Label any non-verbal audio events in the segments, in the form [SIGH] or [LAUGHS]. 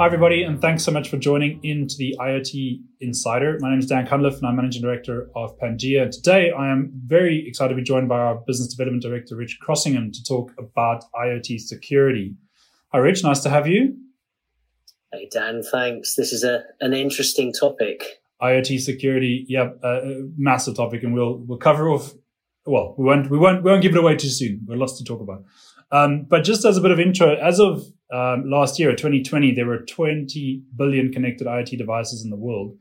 Hi, everybody, and thanks so much for joining into the IoT Insider. My name is Dan Cunliffe, and I'm Managing Director of Pangea. And today, I am very excited to be joined by our Business Development Director, Rich Crossingham, to talk about IoT security. Hi, Rich. Nice to have you. Hey, Dan. Thanks. This is a an interesting topic. IoT security, yeah, a massive topic, and we'll we'll cover off. Well, we won't we won't we won't give it away too soon. We've lots to talk about. Um, but just as a bit of intro, as of um, last year, 2020, there were 20 billion connected IoT devices in the world.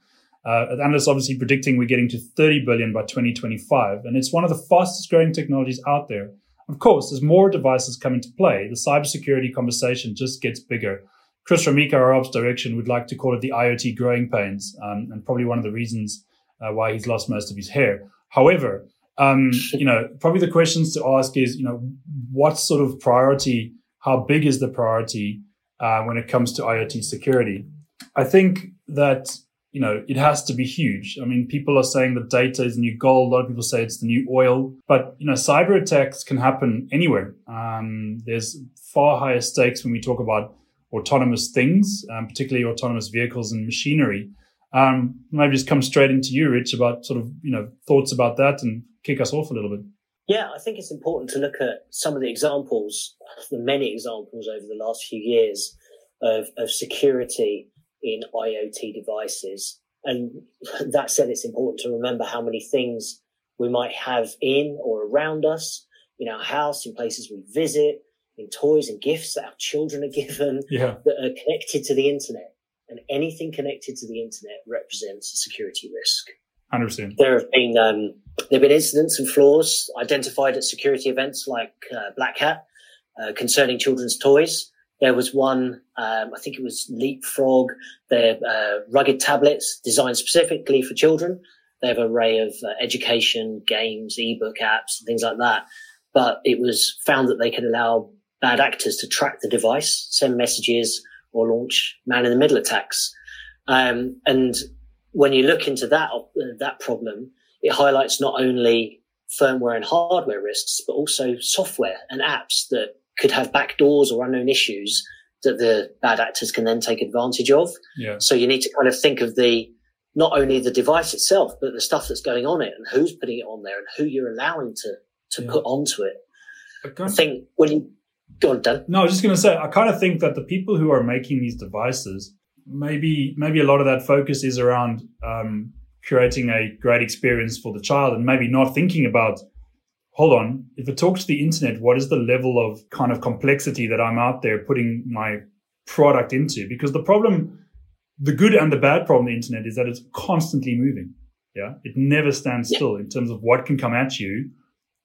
Uh, analysts obviously predicting we're getting to 30 billion by 2025, and it's one of the fastest growing technologies out there. Of course, as more devices come into play, the cybersecurity conversation just gets bigger. Chris Romika, our ops direction, would like to call it the IoT growing pains, um, and probably one of the reasons uh, why he's lost most of his hair. However, um, you know, probably the questions to ask is, you know, what sort of priority, how big is the priority uh, when it comes to IoT security? I think that, you know, it has to be huge. I mean, people are saying that data is the new gold. A lot of people say it's the new oil, but, you know, cyber attacks can happen anywhere. Um, there's far higher stakes when we talk about autonomous things, um, particularly autonomous vehicles and machinery. Um, maybe just come straight into you, Rich, about sort of, you know, thoughts about that and kick us off a little bit. Yeah, I think it's important to look at some of the examples, the many examples over the last few years of, of security in IoT devices. And [LAUGHS] that said, it's important to remember how many things we might have in or around us, in our house, in places we visit, in toys and gifts that our children are [LAUGHS] given yeah. that are connected to the internet. And anything connected to the internet represents a security risk. 100%. There have been um, there have been incidents and flaws identified at security events like uh, Black Hat uh, concerning children's toys. There was one, um, I think it was Leapfrog. They're uh, rugged tablets designed specifically for children. They have an array of uh, education, games, ebook apps, and things like that. But it was found that they could allow bad actors to track the device, send messages, or launch man-in-the-middle attacks. Um, and when you look into that uh, that problem, it highlights not only firmware and hardware risks, but also software and apps that could have backdoors or unknown issues that the bad actors can then take advantage of. Yeah. So you need to kind of think of the not only the device itself, but the stuff that's going on it and who's putting it on there and who you're allowing to to yeah. put onto it. I, I think when you go on, Dan. No, I was just going to say, I kind of think that the people who are making these devices maybe maybe a lot of that focus is around um, creating a great experience for the child and maybe not thinking about hold on if it talks to the internet what is the level of kind of complexity that i'm out there putting my product into? Because the problem the good and the bad problem the internet is that it's constantly moving. Yeah? It never stands still in terms of what can come at you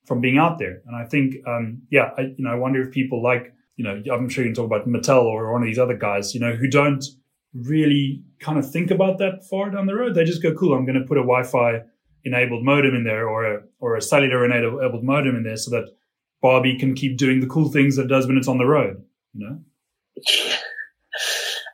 from being out there. And i think um, yeah I, you know i wonder if people like you know i'm sure you can talk about mattel or one of these other guys you know who don't really kind of think about that far down the road. They just go, cool, I'm going to put a Wi-Fi enabled modem in there or a, or a cellular enabled modem in there so that Barbie can keep doing the cool things that it does when it's on the road, you know? [LAUGHS]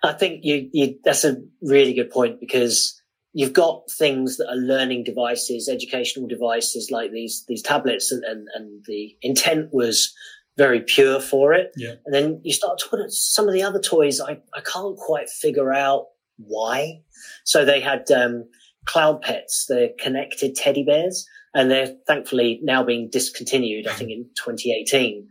I think you, you, that's a really good point because you've got things that are learning devices, educational devices like these, these tablets and, and, and the intent was very pure for it. Yeah. And then you start talking at some of the other toys. I, I can't quite figure out why. So they had, um, cloud pets, the connected teddy bears, and they're thankfully now being discontinued, I think in 2018.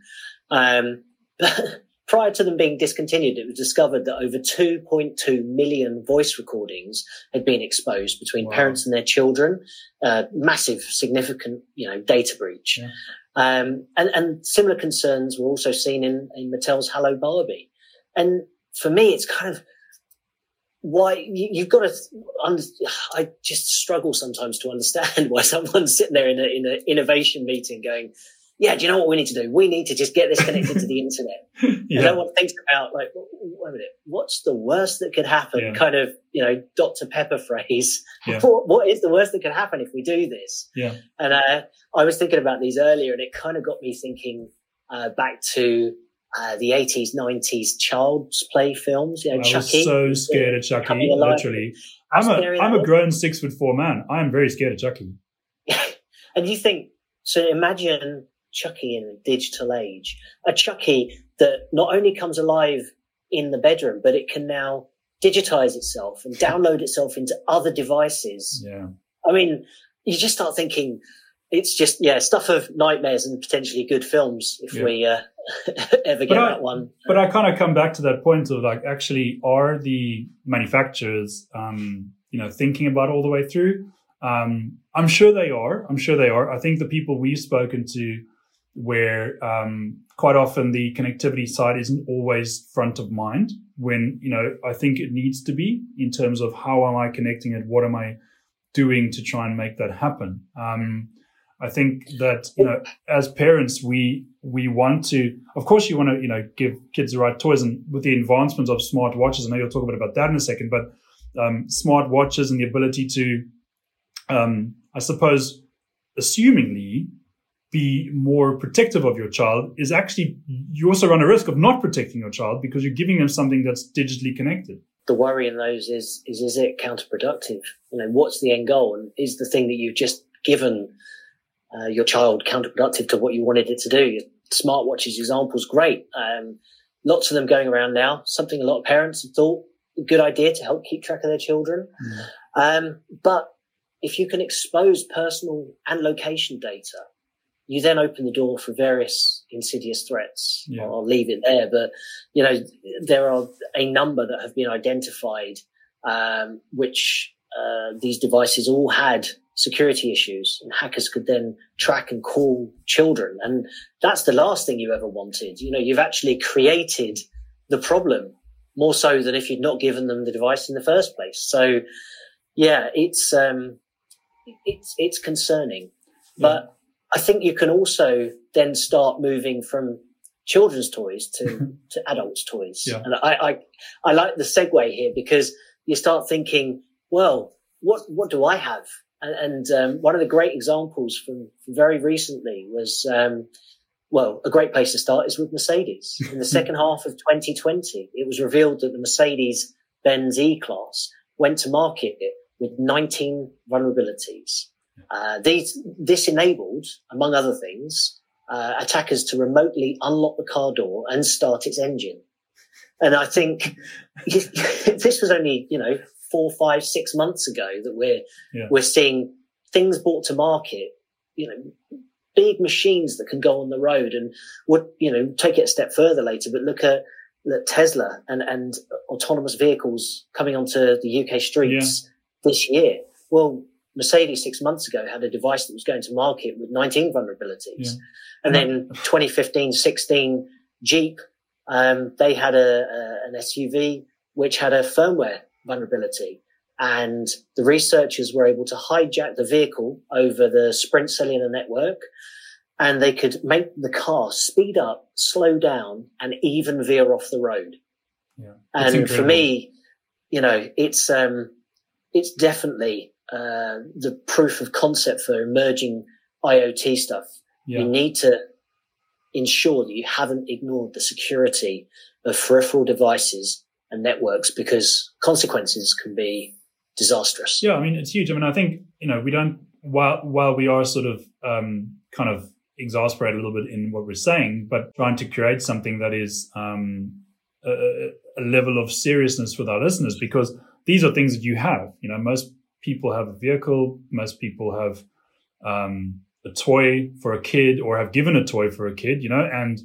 Um, [LAUGHS] prior to them being discontinued, it was discovered that over 2.2 million voice recordings had been exposed between wow. parents and their children. Uh, massive, significant, you know, data breach. Yeah. Um, and, and similar concerns were also seen in, in Mattel's Hello Barbie. And for me, it's kind of why you, have got to. I just struggle sometimes to understand [LAUGHS] why someone's sitting there in a in an innovation meeting going, yeah, do you know what we need to do? We need to just get this connected to the [LAUGHS] internet. yeah. No one thinks about like, wait a minute, what's the worst that could happen? Yeah. Kind of, you know, Dr. Pepper phrase. Yeah. [LAUGHS] What, what is the worst that could happen if we do this? Yeah. And uh, I was thinking about these earlier, and it kind of got me thinking uh, back to uh, the 80s, 90s child's play films. You know, I Chucky. was so scared of Chucky, literally. I'm a, I'm a grown six foot four man. I am very scared of Chucky. [LAUGHS] and you think, so imagine Chucky in a digital age. A Chucky that not only comes alive in the bedroom, but it can now digitize itself and download itself into other devices. Yeah. I mean, you just start thinking it's just yeah stuff of nightmares and potentially good films if yeah. we uh, [LAUGHS] ever get I, that one. But I kind of come back to that point of like, actually, are the manufacturers, um, you know, thinking about all the way through? Um, I'm sure they are. I'm sure they are. I think the people we've spoken to, where um, quite often the connectivity side isn't always front of mind. When you know, I think it needs to be in terms of how am I connecting it? What am I doing to try and make that happen? Um, I think that you know, as parents, we we want to. Of course, you want to you know give kids the right toys, and with the advancements of smart watches, I know you'll talk a bit about that in a second. But um, smart watches and the ability to, um, I suppose, assumingly, be more protective of your child is actually you also run a risk of not protecting your child because you're giving them something that's digitally connected. The worry in those is is is it counterproductive? You know, what's the end goal, and is the thing that you've just given uh, your child counterproductive to what you wanted it to do. Smartwatches example is great. Um, lots of them going around now. Something a lot of parents have thought a good idea to help keep track of their children. Mm. Um, but if you can expose personal and location data, you then open the door for various insidious threats. Yeah. I'll leave it there, but you know there are a number that have been identified, um, which uh, these devices all had security issues and hackers could then track and call children. And that's the last thing you ever wanted. You know, you've actually created the problem more so than if you'd not given them the device in the first place. So yeah, it's, um, it's, it's concerning, yeah. but I think you can also then start moving from children's toys to, [LAUGHS] to adults toys. Yeah. And I, I, I like the segue here because you start thinking, well, what, what do I have? And, and um, one of the great examples from, very recently was, um, well, a great place to start is with Mercedes. In the [LAUGHS] second half of 2020, it was revealed that the Mercedes Benz E-Class went to market with 19 vulnerabilities. Uh, these, this enabled, among other things, uh, attackers to remotely unlock the car door and start its engine. And I think [LAUGHS] this was only, you know, four, five, six months ago that we're yeah. we're seeing things brought to market. You know, big machines that can go on the road, and would you know take it a step further later. But look at, at Tesla and and autonomous vehicles coming onto the UK streets yeah. this year. Well, Mercedes six months ago had a device that was going to market with 19 vulnerabilities. Yeah. And then 2015, 16 Jeep, um, they had a, a, an SUV which had a firmware vulnerability. And the researchers were able to hijack the vehicle over the Sprint cellular network and they could make the car speed up, slow down and even veer off the road. Yeah, and for me, you know, it's, um, it's definitely, uh, the proof of concept for emerging IoT stuff. Yeah. You need to ensure that you haven't ignored the security of peripheral devices and networks because consequences can be disastrous. Yeah, I mean it's huge. I mean, I think you know we don't while while we are sort of um, kind of exasperated a little bit in what we're saying, but trying to create something that is um, a, a, level of seriousness with our listeners because these are things that you have. You know, most people have a vehicle, most people have um, a toy for a kid or have given a toy for a kid. You know, and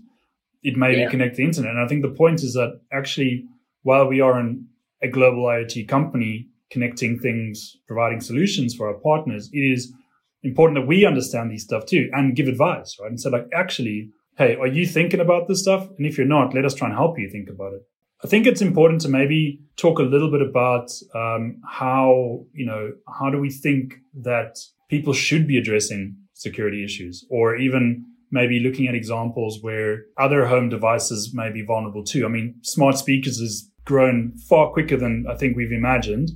it may yeah. be connect the internet. And I think the point is that actually while we are an, a global IoT company connecting things, providing solutions for our partners, it is important that we understand these stuff too and give advice, right? And say like, actually, hey, are you thinking about this stuff? And if you're not, let us try and help you think about it. I think it's important to maybe talk a little bit about um, how you know how do we think that people should be addressing security issues, or even maybe looking at examples where other home devices may be vulnerable too. I mean, smart speakers has grown far quicker than I think we've imagined,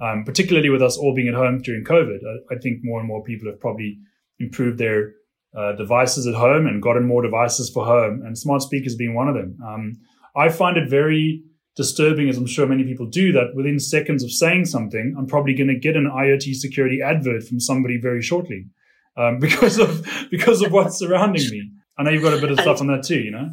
um, particularly with us all being at home during COVID. I, I think more and more people have probably improved their uh, devices at home and gotten more devices for home, and smart speakers being one of them. Um, I find it very disturbing, as I'm sure many people do, that within seconds of saying something, I'm probably going to get an IoT security advert from somebody very shortly um, [LAUGHS] because of because of what's surrounding me. I know you've got a bit of stuff on that too, you know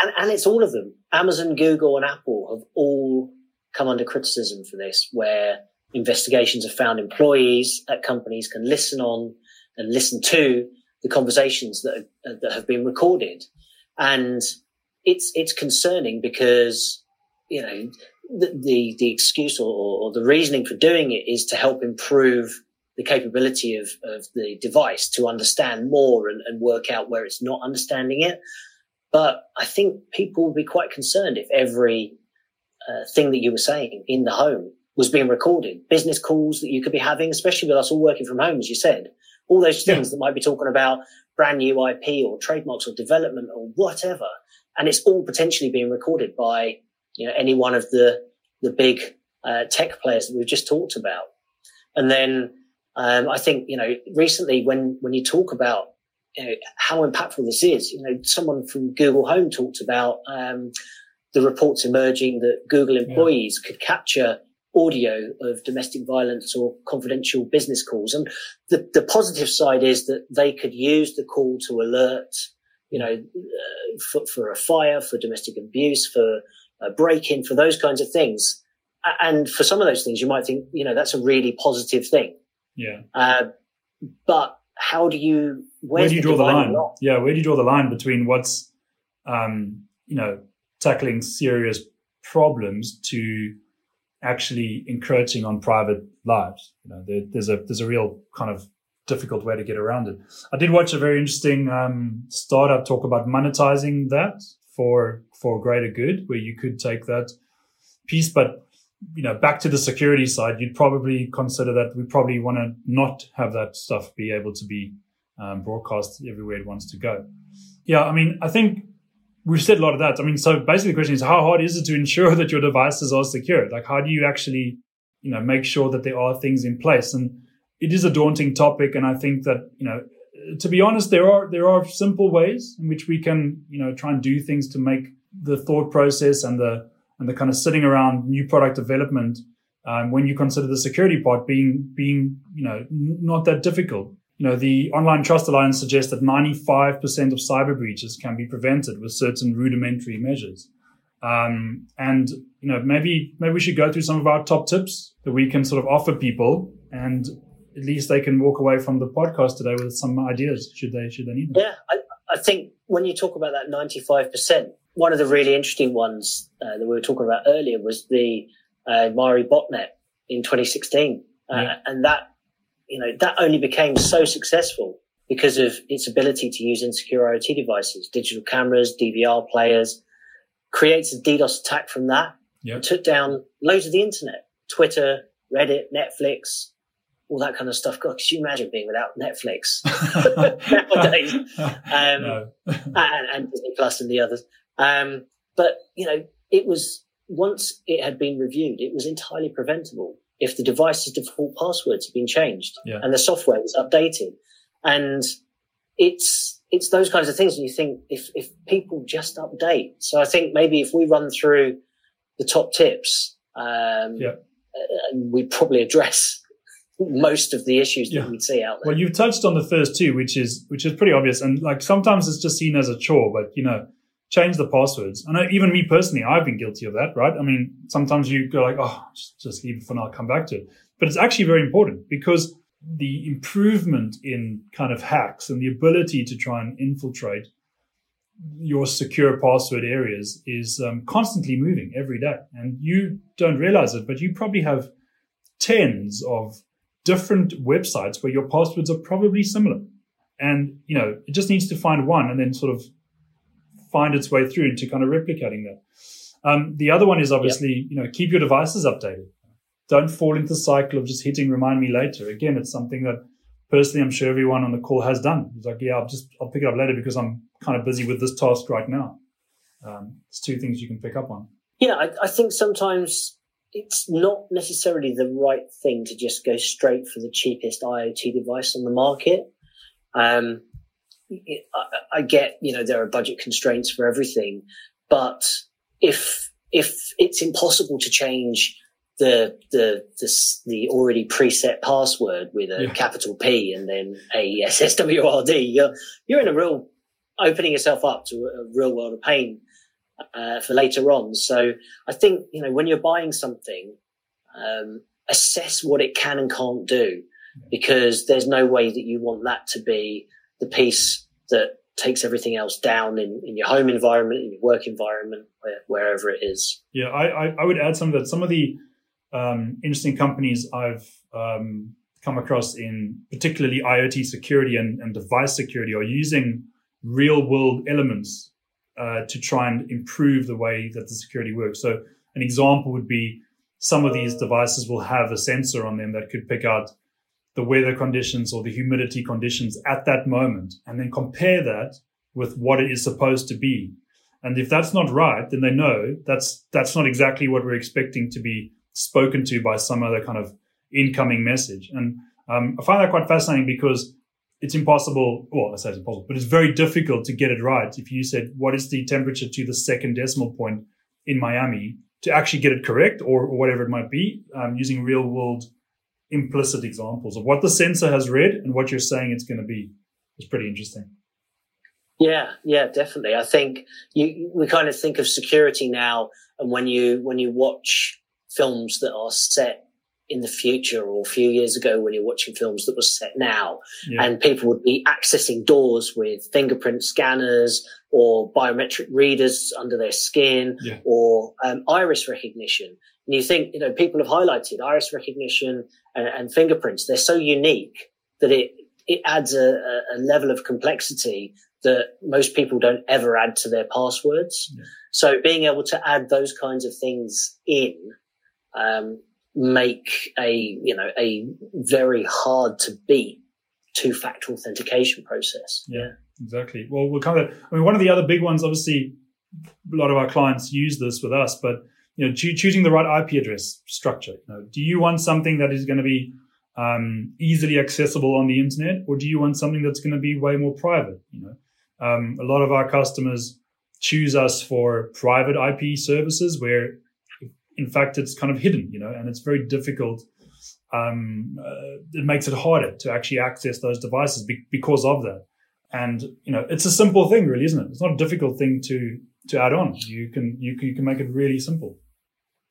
and, and it's all of them. Amazon, Google, and Apple have all come under criticism for this, where investigations have found employees at companies can listen on and listen to the conversations that are, that have been recorded, and it's it's concerning because you know the the, the excuse or, or the reasoning for doing it is to help improve the capability of, of the device to understand more and, and work out where it's not understanding it. But I think people would be quite concerned if every uh, thing that you were saying in the home was being recorded. Business calls that you could be having, especially with us all working from home, as you said, all those things yeah. that might be talking about brand new IP or trademarks or development or whatever. And it's all potentially being recorded by, you know, any one of the, the big uh, tech players that we've just talked about. And then um, I think, you know, recently when, when you talk about you know, how impactful this is, you know, someone from Google Home talked about um, the reports emerging that Google employees yeah. could capture audio of domestic violence or confidential business calls. And the, the positive side is that they could use the call to alert, you know, uh, for, for, a fire, for domestic abuse, for a break in, for those kinds of things. And for some of those things, you might think, you know, that's a really positive thing. Yeah. Uh, but how do you where do you draw the line? Yeah, where do you draw the line between what's um, you know tackling serious problems to actually encroaching on private lives? You know, there, there's a there's a real kind of difficult way to get around it. I did watch a very interesting um, startup talk about monetizing that for for greater good, where you could take that piece, but you know, back to the security side, you'd probably consider that we probably want to not have that stuff be able to be um, broadcast everywhere it wants to go. Yeah, I mean, I think we've said a lot of that. I mean, so basically the question is how hard is it to ensure [LAUGHS] that your devices are secure? Like, how do you actually, you know, make sure that there are things in place? And it is a daunting topic. And I think that, you know, to be honest, there are, there are simple ways in which we can, you know, try and do things to make the thought process and the, and the kind of sitting around new product development um, when you consider the security part being being you know not that difficult. You know, the Online Trust Alliance suggests that 95% of cyber breaches can be prevented with certain rudimentary measures. Um, and you know, maybe maybe we should go through some of our top tips that we can sort of offer people, and at least they can walk away from the podcast today with some ideas should they should they need them. Yeah, I, I think when you talk about that 95%, one of the really interesting ones uh, that we were talking about earlier was the uh, Mirai botnet in 2016, uh, yeah. and that you know that only became so successful because of its ability to use insecure IoT devices, digital cameras, DVR players, creates a DDoS attack from that, yep. took down loads of the internet, Twitter, Reddit, Netflix, all that kind of stuff. God, could you imagine being without Netflix [LAUGHS] nowadays? Um, no. and, and Disney Plus and the others. Um, but you know, it was once it had been reviewed, it was entirely preventable if the device's default passwords had been changed yeah. and the software was updated. And it's it's those kinds of things. And you think if if people just update. So I think maybe if we run through the top tips, um, yeah. and we probably address most of the issues that yeah. we'd see out there. Well, you've touched on the first two, which is which is pretty obvious, and like sometimes it's just seen as a chore, but you know change the passwords. And even me personally, I've been guilty of that, right? I mean, sometimes you go like, oh, just, just leave it for now, I'll come back to it. But it's actually very important because the improvement in kind of hacks and the ability to try and infiltrate your secure password areas is um, constantly moving every day. And you don't realize it, but you probably have tens of different websites where your passwords are probably similar. And, you know, it just needs to find one and then sort of find its way through into kind of replicating that. Um, the other one is obviously, yep. you know, keep your devices updated. Don't fall into the cycle of just hitting remind me later. Again, it's something that personally I'm sure everyone on the call has done. It's like, yeah, I'll just I'll pick it up later because I'm kind of busy with this task right now. Um, it's two things you can pick up on. Yeah, I, I think sometimes it's not necessarily the right thing to just go straight for the cheapest IoT device on the market. Um, I get, you know, there are budget constraints for everything, but if, if it's impossible to change the, the, the, the already preset password with a yeah. capital P and then a SSWRD, you're, you're in a real, opening yourself up to a real world of pain. Uh, for later on. So I think you know when you're buying something, um, assess what it can and can't do, because there's no way that you want that to be the piece that takes everything else down in, in your home environment, in your work environment, where, wherever it is. Yeah, I, I, I, would add some of that. Some of the um, interesting companies I've um, come across in particularly IoT security and, and device security are using real world elements uh, to try and improve the way that the security works. So an example would be some of these devices will have a sensor on them that could pick out the weather conditions or the humidity conditions at that moment and then compare that with what it is supposed to be. And if that's not right, then they know that's that's not exactly what we're expecting to be spoken to by some other kind of incoming message. And um, I find that quite fascinating because it's impossible. Well, I say it's impossible, but it's very difficult to get it right. If you said, what is the temperature to the second decimal point in Miami to actually get it correct or, or whatever it might be, um, using real world implicit examples of what the sensor has read and what you're saying it's going to be is pretty interesting. Yeah, yeah, definitely. I think you, we kind of think of security now, and when you when you watch films that are set in the future or a few years ago when you're watching films that were set now yeah. and people would be accessing doors with fingerprint scanners or biometric readers under their skin yeah. or um, iris recognition and you think you know people have highlighted iris recognition and, and fingerprints they're so unique that it it adds a, a, level of complexity that most people don't ever add to their passwords yeah. so being able to add those kinds of things in um, make a you know a very hard to beat two factor authentication process. Yeah, exactly. Well, we'll kind of. I mean, one of the other big ones, obviously, a lot of our clients use this with us, but you know, choosing the right IP address structure. You know, do you want something that is going to be um, easily accessible on the internet, or do you want something that's going to be way more private? You know, um, a lot of our customers choose us for private IP services where in fact, it's kind of hidden, you know, and it's very difficult. Um, uh, it makes it harder to actually access those devices be- because of that. And you know, it's a simple thing, really, isn't it? It's not a difficult thing to to add on. You can you can, you can make it really simple.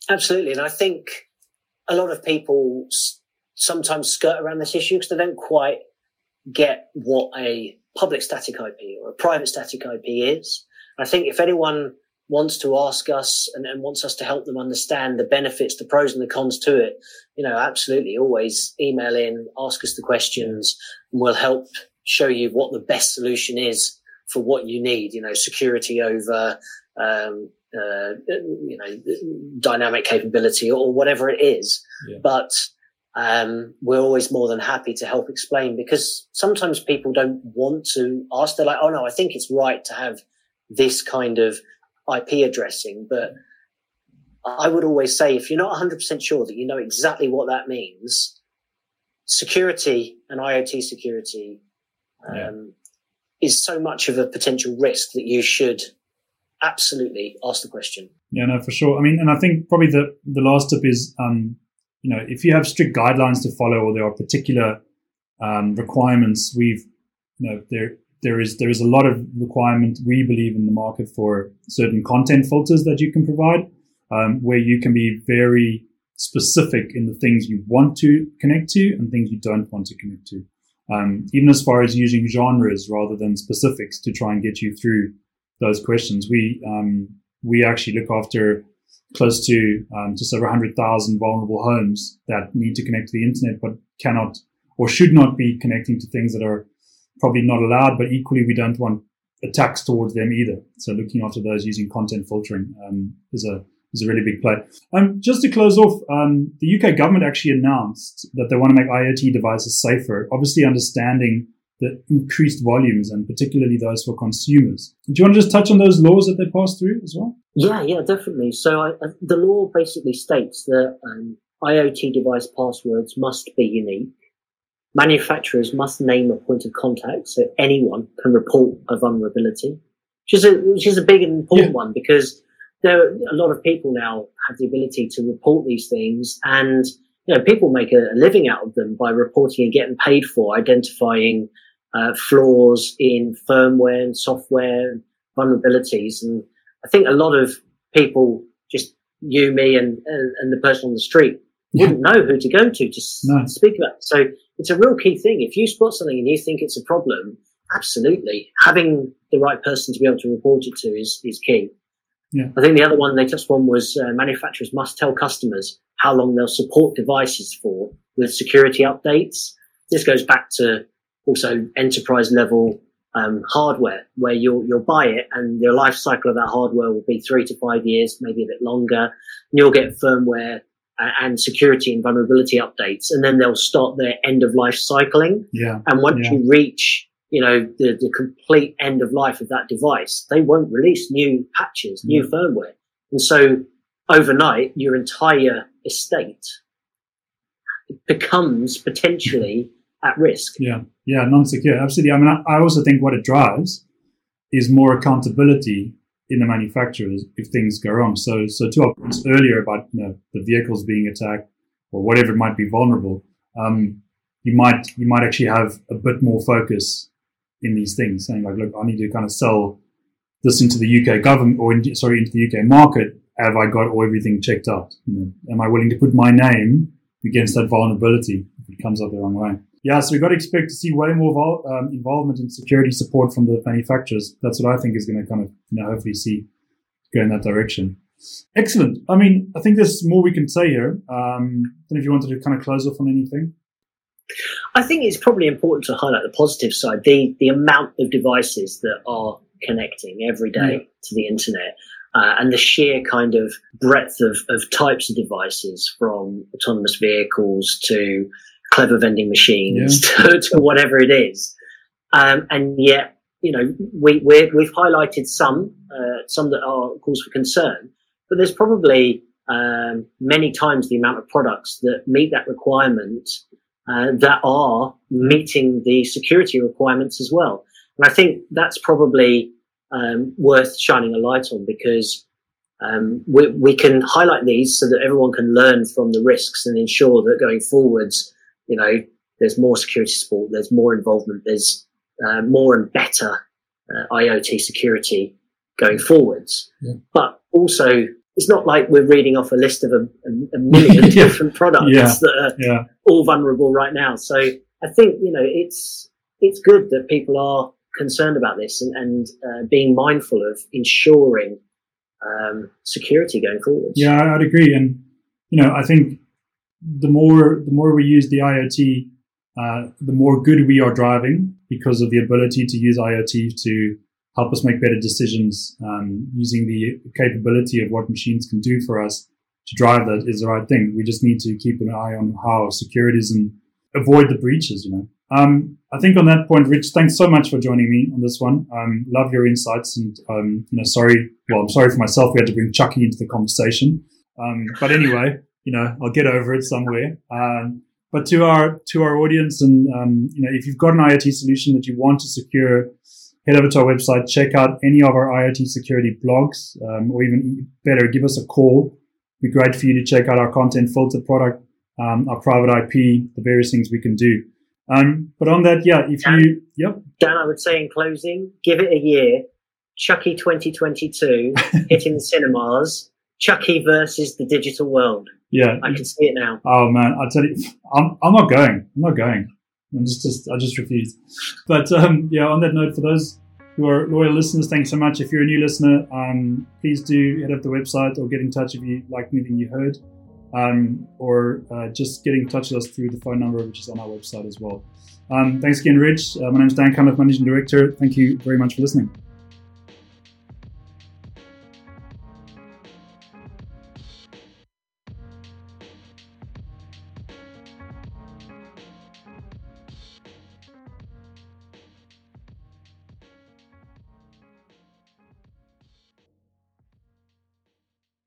Absolutely, and I think a lot of people sometimes skirt around this issue because they don't quite get what a public static IP or a private static IP is. I think if anyone wants to ask us and, and, wants us to help them understand the benefits, the pros and the cons to it, you know, absolutely always email in, ask us the questions, and we'll help show you what the best solution is for what you need, you know, security over, um, uh, you know, dynamic capability or whatever it is. Yeah. But, um, we're always more than happy to help explain because sometimes people don't want to ask. They're like, oh no, I think it's right to have this kind of IP addressing, but I would always say if you're not 100% sure that you know exactly what that means, security and IoT security um, yeah. is so much of a potential risk that you should absolutely ask the question. Yeah, no, for sure. I mean, and I think probably the, the last tip is, um, you know, if you have strict guidelines to follow or there are particular um, requirements, we've, you know, there there is there is a lot of requirement we believe in the market for certain content filters that you can provide, um, where you can be very specific in the things you want to connect to and things you don't want to connect to. Um, even as far as using genres rather than specifics to try and get you through those questions. We um, we actually look after close to um, just over 100,000 vulnerable homes that need to connect to the internet but cannot or should not be connecting to things that are probably not allowed, but equally we don't want attacks towards them either. So looking after those using content filtering um, is a is a really big play. Um, just to close off, um, the UK government actually announced that they want to make IoT devices safer. Obviously, understanding the increased volumes and particularly those for consumers. Do you want to just touch on those laws that they passed through as well? Yeah, yeah, definitely. So I, the law basically states that um, IoT device passwords must be unique manufacturers must name a point of contact so anyone can report a vulnerability, which is a, which is a big and important yeah. one because there are a lot of people now have the ability to report these things and you know, people make a, living out of them by reporting and getting paid for identifying uh, flaws in firmware and software vulnerabilities. And I think a lot of people, just you, me, and and, and the person on the street, wouldn't know who to go to to no. speak about. So it's a real key thing. If you spot something and you think it's a problem, absolutely having the right person to be able to report it to is is key. Yeah. I think the other one they touched on was uh, manufacturers must tell customers how long they'll support devices for with security updates. This goes back to also enterprise level um, hardware where you'll you'll buy it and the life cycle of that hardware will be three to five years, maybe a bit longer. And you'll get firmware and security and vulnerability updates, and then they'll start their end of life cycling. Yeah. And once yeah. you reach you know, the, the complete end of life of that device, they won't release new patches, new mm. firmware. And so overnight, your entire estate becomes potentially [LAUGHS] at risk. Yeah. Yeah. Non-secure. Absolutely. I mean, I, I also think what it drives is more accountability in the manufacturers if things go wrong. So, so to our points earlier about, you know, the vehicles being attacked or whatever might be vulnerable, um, you might, you might actually have a bit more focus in these things, saying like, look, I need to kind of sell this into the UK government or in, sorry, into the UK market. Have I got all everything checked out? You know, am I willing to put my name against that vulnerability if it comes out the wrong way? Yeah, so we've got to expect to see way more vol- um, involvement in security support from the manufacturers. That's what I think is going to kind of, you know, hopefully see go in that direction. Excellent. I mean, I think there's more we can say here. Um, I don't know if you wanted to kind of close off on anything. I think it's probably important to highlight the positive side, the the amount of devices that are connecting every day to the internet. Uh, and the sheer kind of breadth of, of types of devices from autonomous vehicles to clever vending machines yeah. [LAUGHS] to, to, whatever it is. Um, and yet, you know, we, we have highlighted some, uh, some that are cause for concern, but there's probably um, many times the amount of products that meet that requirement uh, that are meeting the security requirements as well. And I think that's probably um, worth shining a light on because um, we, we, can highlight these so that everyone can learn from the risks and ensure that going forwards, you know, there's more security support, there's more involvement, there's uh, more and better uh, IoT security going forwards. Yeah. But also it's not like we're reading off a list of a, a, million [LAUGHS] [LAUGHS] different products yeah. that are yeah. all vulnerable right now. So I think you know it's it's good that people are concerned about this and, and uh, being mindful of ensuring um, security going forward. Yeah, I'd agree, and you know I think the more the more we use the IoT, uh, the more good we are driving because of the ability to use IoT to help us make better decisions um, using the capability of what machines can do for us to drive that is the right thing. We just need to keep an eye on how secure it is and avoid the breaches, you know. Um, I think on that point, Rich, thanks so much for joining me on this one. Um, love your insights and, um, you know, sorry, well, I'm sorry for myself. We had to bring Chucky into the conversation. Um, but anyway, you know, I'll get over it somewhere. Um, but to our, to our audience and, um, you know, if you've got an IoT solution that you want to secure, head over to our website, check out any of our IoT security blogs, um, or even better, give us a call. It'd be great for you to check out our content filter product, um, our private IP, the various things we can do. Um, but on that, yeah, if Dan, you, yep. Dan, I would say in closing, give it a year. Chucky 2022 [LAUGHS] hitting the cinemas. Chucky versus the digital world. Yeah, I can see it now. Oh man, I tell you, I'm I'm not going. I'm not going. I'm just, just I just refuse. But um, yeah, on that note, for those who are loyal listeners, thanks so much. If you're a new listener, um, please do head up the website or get in touch if you like anything you heard, um, or uh, just get in touch with us through the phone number which is on our website as well. Um, thanks again, Rich. Uh, my name is Dan Cunliffe, Managing Director. Thank you very much for listening.